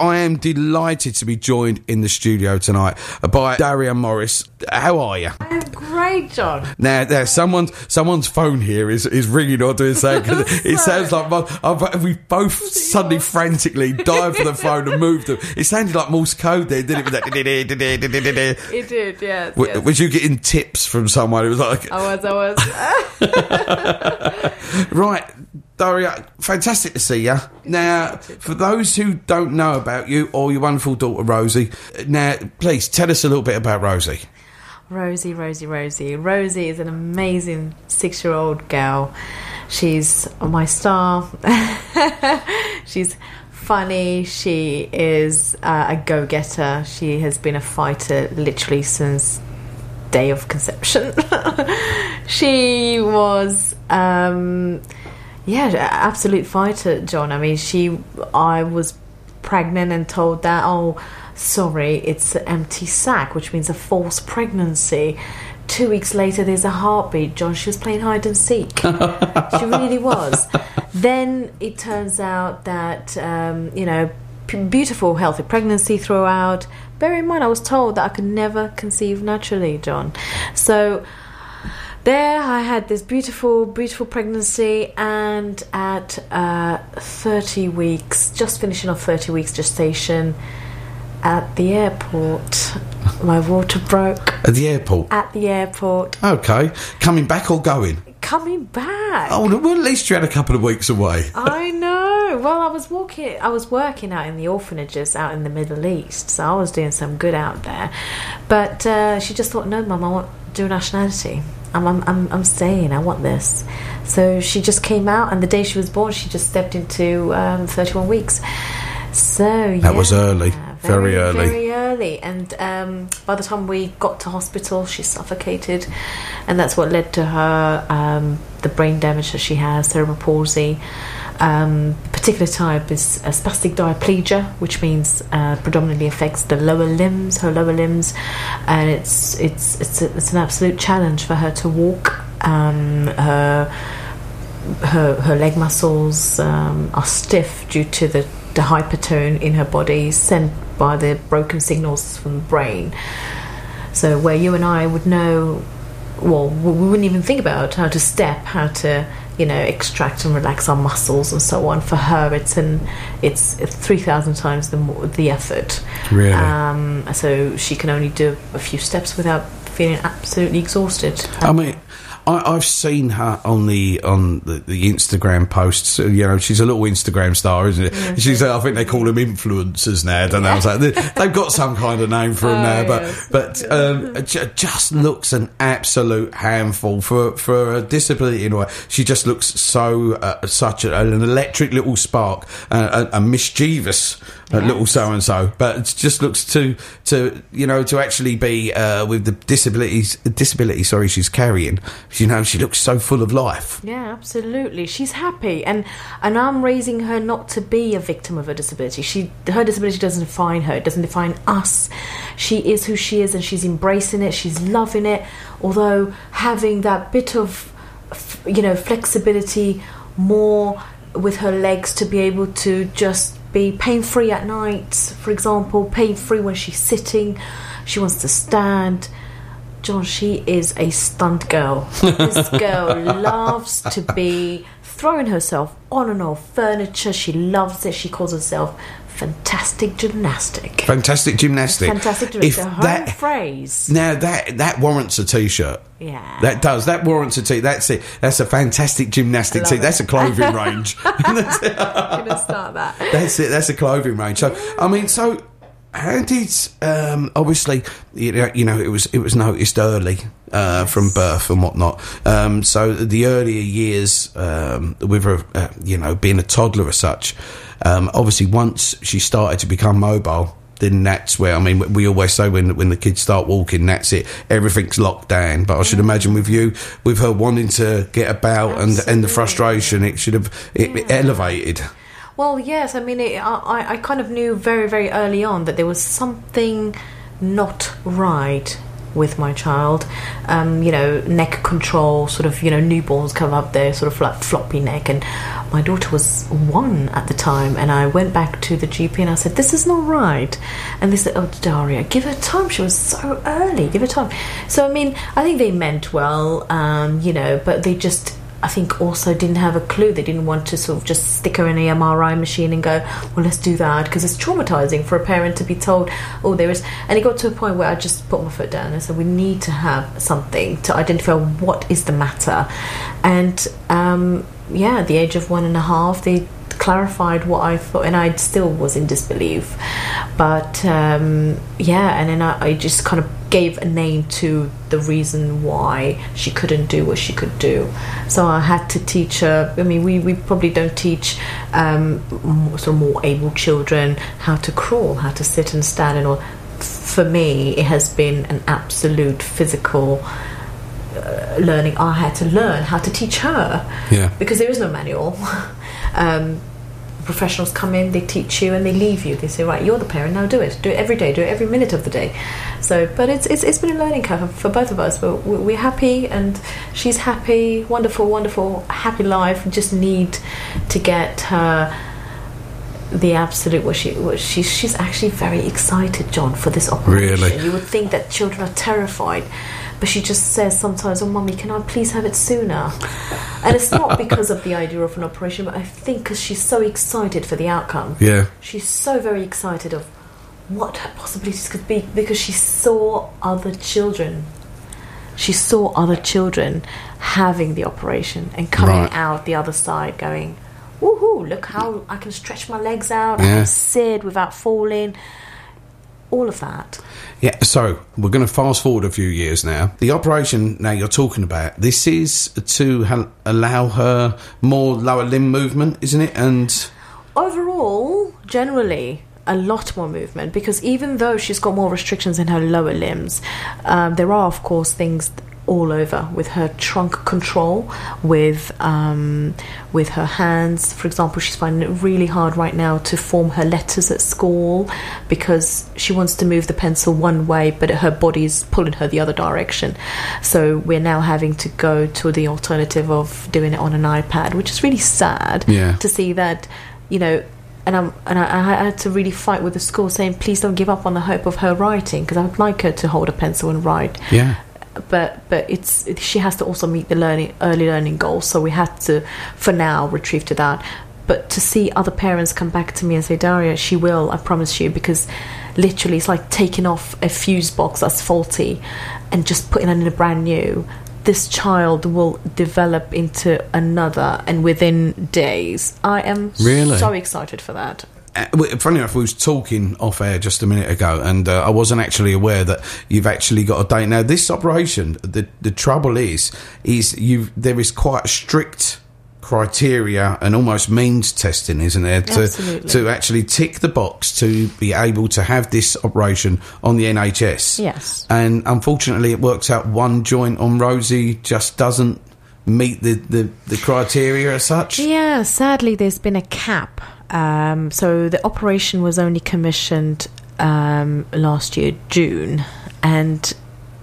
I am delighted to be joined in the studio tonight by Daria Morris. How are you? I'm great, John. Now, now, someone's someone's phone here is, is ringing or doing something. it sounds like my, I've, we both suddenly frantically dived for the phone and moved them. It sounded like Morse code there, didn't it? It did, yes. W- yes. Was you getting tips from someone? It was like, I was, I was. right, Daria, fantastic to see you. Now, for those who don't know about you or your wonderful daughter Rosie, now please tell us a little bit about Rosie. Rosie, Rosie, Rosie. Rosie is an amazing six year old girl. She's my star. She's funny. She is uh, a go getter. She has been a fighter literally since day of conception. she was. Um, yeah, absolute fighter, John. I mean, she. I was pregnant and told that, oh, sorry, it's an empty sac, which means a false pregnancy. Two weeks later, there's a heartbeat, John. She was playing hide and seek. she really was. Then it turns out that, um, you know, p- beautiful, healthy pregnancy throughout. Bear in mind, I was told that I could never conceive naturally, John. So there I had this beautiful, beautiful pregnancy, and at uh, 30 weeks, just finishing off 30 weeks gestation, at the airport, my water broke. At the airport. At the airport, Okay. Coming back or going? coming back. Oh, well, at least you had a couple of weeks away. I know. Well, I was walking. I was working out in the orphanages out in the Middle East, so I was doing some good out there. But uh, she just thought, "No, Mum, I want dual nationality. I'm, I'm, I'm, I'm staying. I want this." So she just came out, and the day she was born, she just stepped into um, 31 weeks. So That was early. Very early. very early. And um, by the time we got to hospital, she suffocated, and that's what led to her um, the brain damage that she has, cerebral palsy. Um, particular type is a spastic diplegia, which means uh, predominantly affects the lower limbs, her lower limbs, and it's it's it's a, it's an absolute challenge for her to walk. Um, her her her leg muscles um, are stiff due to the, the hypertone in her body sent by the broken signals from the brain. So where you and I would know, well, we wouldn't even think about how to step, how to you know extract and relax our muscles and so on. For her, it's an it's three thousand times the more, the effort. Really? Um, so she can only do a few steps without feeling absolutely exhausted. I mean, I, I've seen her on the on the, the Instagram posts. You know, she's a little Instagram star, isn't it? She's. uh, I think they call them influencers now. I don't know. I was like, they, they've got some kind of name for them Oh, now, but yes. but um, it just looks an absolute handful for for a disability in a way. She just looks so uh, such a, an electric little spark, uh, a, a mischievous. Uh little so and so, but it just looks to to you know to actually be uh, with the disabilities disability. Sorry, she's carrying. You know, she looks so full of life. Yeah, absolutely. She's happy, and and I'm raising her not to be a victim of her disability. She her disability doesn't define her. It doesn't define us. She is who she is, and she's embracing it. She's loving it. Although having that bit of you know flexibility more with her legs to be able to just be pain free at night, for example, pain free when she's sitting. She wants to stand. John, she is a stunt girl. This girl loves to be throwing herself on and off furniture. She loves it. She calls herself fantastic gymnastic. Fantastic gymnastic. Fantastic If gymnastic. Her that phrase. now that that warrants a t-shirt. Yeah. That does. That warrants a t. That's it. That's a fantastic gymnastic t. it. That's a clothing range. I'm gonna start that. That's it. That's a clothing range. So I mean, so how did um, obviously you know, you know it was it was noticed early uh, from birth and whatnot. Um, so the earlier years um, with her, uh, you know, being a toddler as such. Um, obviously, once she started to become mobile. Then that's where I mean we always say when when the kids start walking, that's it. Everything's locked down. But I should imagine with you, with her wanting to get about and and the frustration, it should have it, it elevated. Well, yes. I mean, it, I, I kind of knew very, very early on that there was something not right with my child. Um, you know, neck control, sort of, you know, newborns come up there, sort of like floppy neck. And my daughter was one at the time, and I went back to the GP and I said, This is not right. And they said, Oh, Daria, give her time. She was so early, give her time. So, I mean, I think they meant well, um, you know, but they just I think also didn't have a clue. They didn't want to sort of just stick her in an MRI machine and go, well, let's do that because it's traumatizing for a parent to be told, oh, there is. And it got to a point where I just put my foot down and said, we need to have something to identify what is the matter. And um, yeah, at the age of one and a half, they clarified what I thought, and I still was in disbelief. But um, yeah, and then I, I, just kind of gave a name to the reason why she couldn't do what she could do. So I had to teach her. I mean, we, we probably don't teach um, sort of more able children how to crawl, how to sit and stand, and all. For me, it has been an absolute physical. Uh, learning I had to learn how to teach her yeah. because there is no manual um, professionals come in, they teach you, and they leave you. They say, right, you're the parent, now do it. Do it every day, do it every minute of the day. So, but it's, it's, it's been a learning curve for both of us. But we're happy, and she's happy, wonderful, wonderful, happy life. Just need to get her the absolute what she what she she's actually very excited john for this operation really you would think that children are terrified but she just says sometimes, "Oh, mummy, can I please have it sooner?" And it's not because of the idea of an operation, but I think because she's so excited for the outcome. Yeah, she's so very excited of what her possibilities could be because she saw other children. She saw other children having the operation and coming right. out the other side, going, "Woohoo! Look how I can stretch my legs out. Yeah. I can sit without falling." All of that. Yeah, so we're going to fast forward a few years now. The operation now you're talking about, this is to ha- allow her more lower limb movement, isn't it? And overall, generally, a lot more movement because even though she's got more restrictions in her lower limbs, um, there are, of course, things all over with her trunk control, with um, with her hands. For example, she's finding it really hard right now to form her letters at school because she wants to move the pencil one way, but her body's pulling her the other direction. So we're now having to go to the alternative of doing it on an iPad, which is really sad yeah. to see that. You know, and, I'm, and I, I, had to really fight with the school saying, please don't give up on the hope of her writing because I would like her to hold a pencil and write. Yeah but but it's she has to also meet the learning early learning goals. So we had to, for now, retrieve to that. But to see other parents come back to me and say, Daria, she will, I promise you, because literally it's like taking off a fuse box that's faulty and just putting it in a brand new. This child will develop into another, and within days, I am really? so excited for that. Uh, funny enough, we was talking off air just a minute ago, and uh, I wasn't actually aware that you've actually got a date. Now, this operation, the the trouble is, is you there is quite a strict criteria and almost means testing, isn't there, to Absolutely. to actually tick the box to be able to have this operation on the NHS. Yes, and unfortunately, it works out one joint on Rosie just doesn't meet the, the, the criteria as such. Yeah, sadly, there's been a cap um, so the operation was only commissioned um, last year, June, and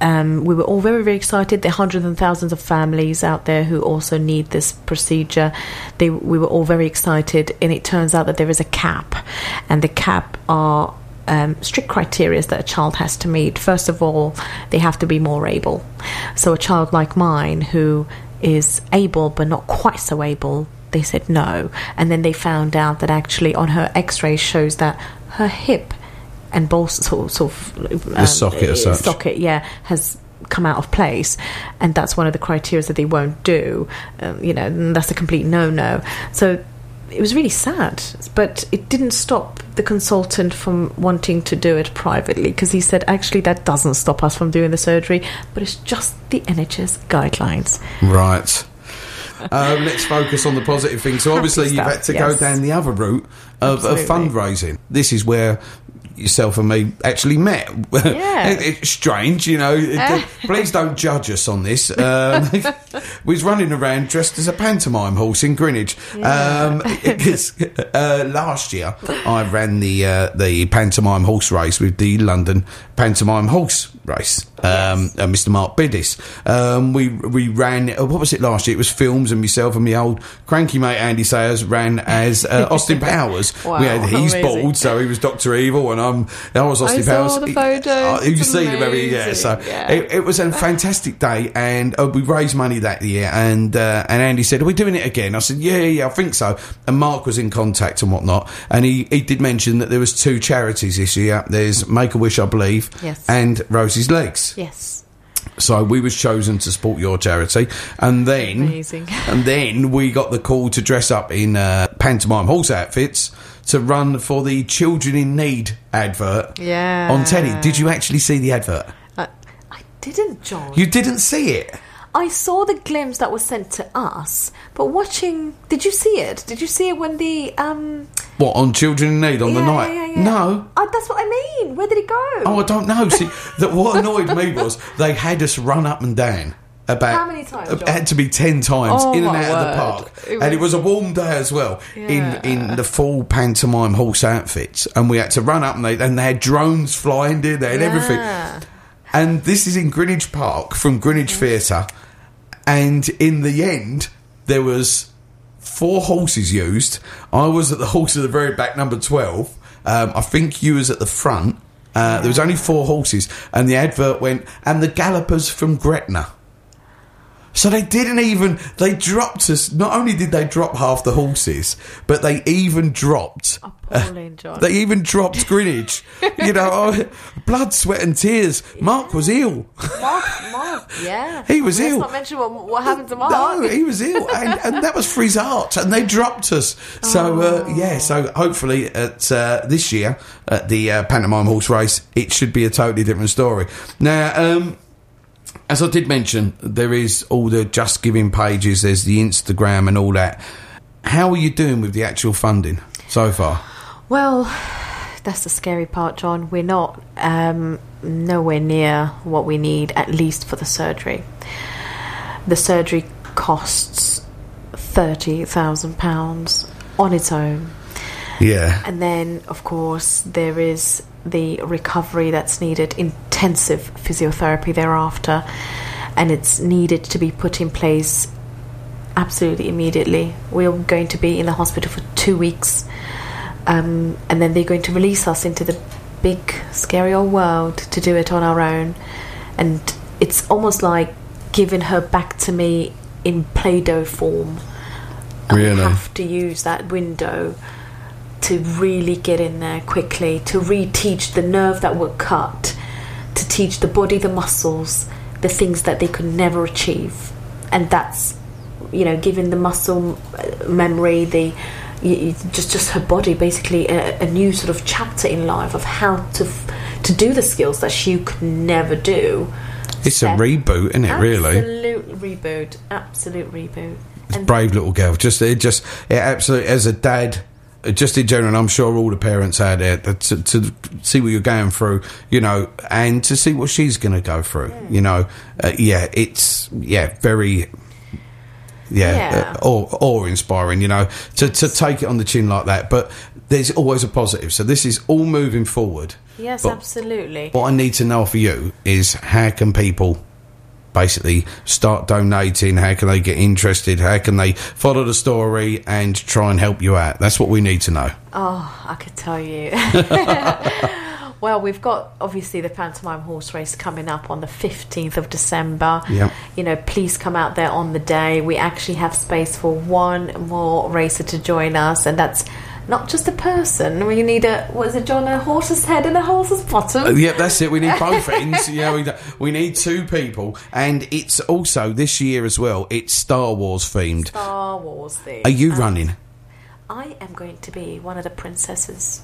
um, we were all very, very excited. There are hundreds and thousands of families out there who also need this procedure. They, we were all very excited, and it turns out that there is a cap, and the cap are um, strict criteria that a child has to meet. First of all, they have to be more able. So a child like mine who is able but not quite so able they said no. And then they found out that actually on her x ray shows that her hip and both sort, sort of um, the socket, socket, yeah, has come out of place, and that's one of the criteria that they won't do. Um, you know, that's a complete no-no. So it was really sad, but it didn't stop the consultant from wanting to do it privately because he said actually that doesn't stop us from doing the surgery, but it's just the NHS guidelines. Right. Um, let's focus on the positive things. So obviously you've had to yes. go down the other route of, of, fundraising. This is where yourself and me actually met. Yeah. it's strange, you know. Please don't judge us on this. Um, we was running around dressed as a pantomime horse in Greenwich. Yeah. Um, uh, last year, I ran the uh, the pantomime horse race with the London pantomime horse race. Um, Yes. uh, Mr. Mark Biddis. Um, we we ran. Uh, what was it last year? It was films, and myself and my old cranky mate Andy Sayers ran as uh, Austin Powers. Wow, we had he's amazing. bald, so he was Doctor Evil, and I'm I was Austin saw Powers. the He- photos. Oh, you see them every yeah. So Yeah. It, it was a fantastic day, and uh, we raised money that year. And uh, and Andy said, "Are we doing it again?" I said, "Yeah, yeah, yeah, I think so." And Mark was in contact and whatnot, and he, he did mention that there was two charities this year. There's Make a Wish, I believe, Yes. and Rosie's Legs. Yes. So we was chosen to support your charity, and then Amazing. and then we got the call to dress up in uh, pantomime horse outfits to run for the Children in Need advert Yeah. on telly. Did you actually see the advert? I, I didn't, John. You didn't see it. I saw the glimpse that was sent to us, but watching. Did you see it? Did you see it when the um? What on Children in Need on the night? yeah, yeah. No. Oh, that's what I mean. Where did it go? Oh, I don't know. See, that what annoyed me was they had us run up and down. About How many times, It John? had to be ten times Oh, in and my out of the park, It and it was- was a warm day as well. Yeah. In in the full pantomime horse outfits, and we had to run up and they and they had drones flying in there and everything. And this is in Greenwich Park from Greenwich Theatre, and in the end there was four horses used. I was at the horse at the very back, number twelve. Um, I think you was at the front. Uh, there was only four horses, and the advert went, and the gallopers from Gretna. So they didn't even. They dropped us. Not only did they drop half the horses, but they even dropped. Appalling, John. They even dropped Greenwich. you know, oh, blood, sweat, and tears. Mark was ill. Mark, Mark, yeah. He was Let's ill. not mention what, what happened to Mark. No, he was ill, and, and that was for his art, and they dropped us. So uh, yeah, so hopefully at uh, this year at the uh, pantomime horse race, it should be a totally different story. Now, um, as I did mention, there is all the Just Giving pages, there's the Instagram, and all that. How are you doing with the actual funding so far? Well, that's the scary part, John. We're not um, nowhere near what we need, at least for the surgery. The surgery costs thirty thousand pounds on its own, Yeah, and then, of course, there is the recovery that's needed, intensive physiotherapy thereafter, and it's needed to be put in place absolutely immediately. We're going to be in the hospital for two weeks, um, and then they're going to release us into the big, scary old world to do it on our own. And it's almost like giving her back to me in Play Doh form. And Really? We have to use that window to really get in there quickly, to reteach the nerve that were cut, to teach the body the muscles, the things that they could never achieve. And that's, you know, giving the muscle uh, memory, the just just her body basically a, a new sort of chapter in life of how to f- to do the skills that she could never do. it's a reboot, isn't it? Really. Absolute reboot. Absolute reboot. And brave little girl. Just it just it absolutely as a dad. Uh, Just in general, I'm sure all the parents out there that to, to see what you're going through, you know, and to see what she's going to go through, you know, uh, yeah, it's yeah, very, yeah, Yeah. Uh, awe, awe inspiring, you know, to to take it on the chin like that. But there's always a positive. So this is all moving forward. yes, absolutely. What I need to know for you is how can people basically start donating? How can they get interested? How can they follow the story and try and help you out? That's what we need to know. Oh, I could tell you. well, we've got obviously the pantomime horse race coming up on the 15th of December. Yep. You know, please come out there on the day. We actually have space for one more racer to join us, and that's not just a person. We need a, what is it, John? A horse's head and a horse's bottom. Uh, yeah, that's it. We need both ends. Yeah, we, we need two people, and it's also this year as well. It's Star Wars themed. Star Wars thing. Are you Um, running? I am going to be one of the princesses.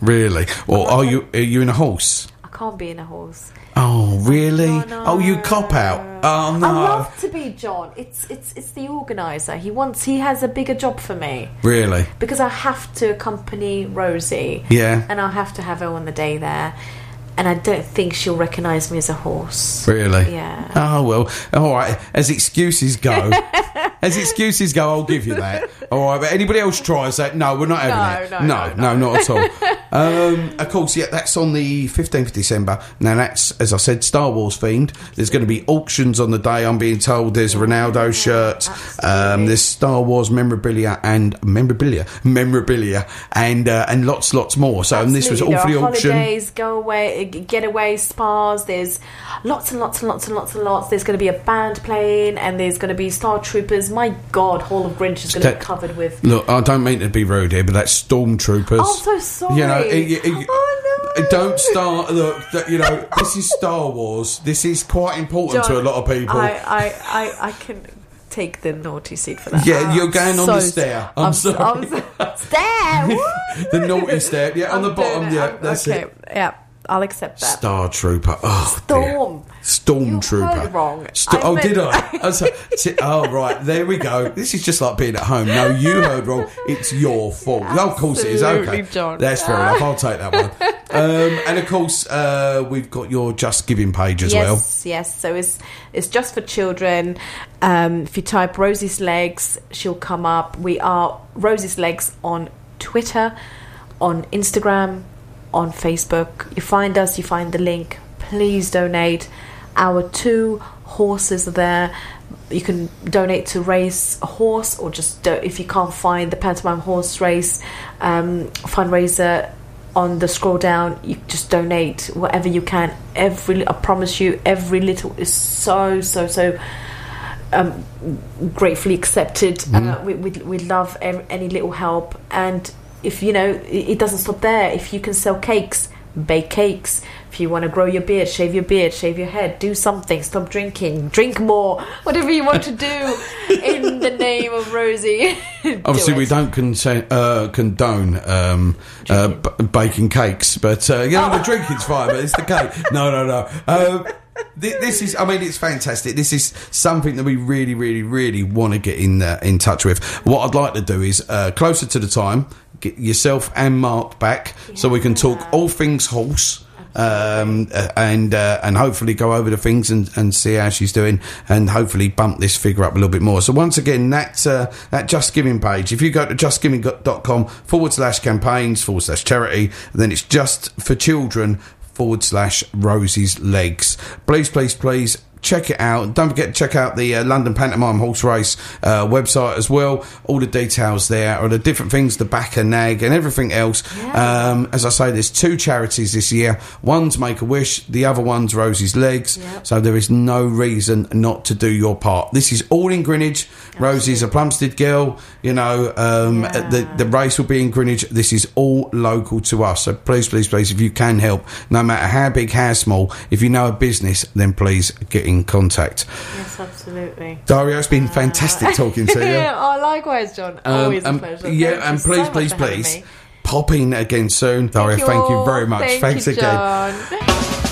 Really, or are you? Are you in a horse? I can't be in a horse. Oh, really? No, no. Oh, you cop out. Oh no. I love to be John. It's it's it's the organizer. He wants he has a bigger job for me Really? because I have to accompany Rosie. Yeah. And I'll have to have her on the day there. and I don't think she'll recognise me as a horse. Really? Yeah. Oh well. All right. As excuses go, as excuses go, I'll give you that. All right. But anybody else tries that? No, we're not having No, it. no, no, no, not at all. um, of course, yeah. That's on the fifteenth of December. Now that's, as I said, Star Wars themed. There's going to be auctions on the day. I'm being told there's Ronaldo shirts. Um, there's Star Wars memorabilia and memorabilia, memorabilia, and uh, and lots, lots more. So and this was all for the auction. Holidays, go away, g- getaway spas. There's lots and lots and lots and lots and lots. There's going to be a band playing, and there's going to be Star Troopers. My God, Whole of Greenwich is going to be covered with. Look, I don't mean to be rude here, but that's stormtroopers. Oh, so sorry. You know, it- it- oh no! Don't start. Look, that, you know, this is Star Wars. This is quite important to a lot of people. I, I, I, I can take the naughty seat for that. Yeah, I'm you're going on the stair. I'm so- sorry. I'm so- stair. The naughty step. Yeah, on I'm the bottom. it. Yeah, I'm- that's okay. it. Yeah, I'll accept that. Star Trooper. Oh, Storm. dear. Stormtrooper. You heard wrong. Sto- I oh, meant- did I? Like, oh, right. There we go. This is just like being at home. No, you heard wrong. It's your fault. Oh, of course it is. Okay. John. That's fair enough. I'll take that one. Um, and of course, uh, we've got your Just Giving page as well. Yes, yes. So it's it's just for children. Um, if you type Rosie's Legs, she'll come up. We are Rosie's Legs on Twitter, on Instagram, on Facebook. You find us, you find the link. Please donate. Our two horses are there. You can donate to race a horse, or just do, if you can't find the pantomime horse race um, fundraiser on the scroll down you just donate whatever you can every i promise you every little is so so so um, gratefully accepted uh, we, we, we love ev- any little help and if you know it, doesn't stop there. If you can sell cakes bake cakes. If you want to grow your beard shave your beard shave your head do something. Stop drinking. Drink more. Whatever you want to do in the name of rosie. Do Obviously, we don't uh, condone um, uh, b- baking cakes, but uh, yeah, Oh. the drinking's fine, but it's the cake. No, no, no. Thi- this is, I mean, it's fantastic. This is something that we really, really, really want to get in uh, in touch with. What I'd like to do is uh, closer to the time, get yourself and Mark back so we can talk all things horse. Um, uh, and uh, and hopefully go over the things and, and see how she's doing, and hopefully bump this figure up a little bit more. So once again, that uh, that Just Giving page. If you go to justgiving.com forward slash campaigns forward slash charity, then it's just for children forward slash Rosie's legs. Please, please, please check it out. Don't forget to check out the uh, London Pantomime Horse Race uh, website as well. All the details there are the different things, the back and nag and everything else. Yeah. Um, as I say, there's two charities this year. One's Make a Wish, the other one's Rosie's Legs. Yep. So there is no reason not to do your part. This is all in Greenwich. Rosie's a Plumstead girl. You know, um, Yeah. the the race will be in Greenwich. This is all local to us. So please, please, please, if you can help, no matter how big, how small, if you know a business, then please get in contact. yes absolutely Daria, it's been fantastic talking to you. oh, likewise, John. Um, Always a um, pleasure. Yeah, Thank you and so please, much please, please, pop in again soon. Daria, thank you all. very much. Thank Thanks you, again. John.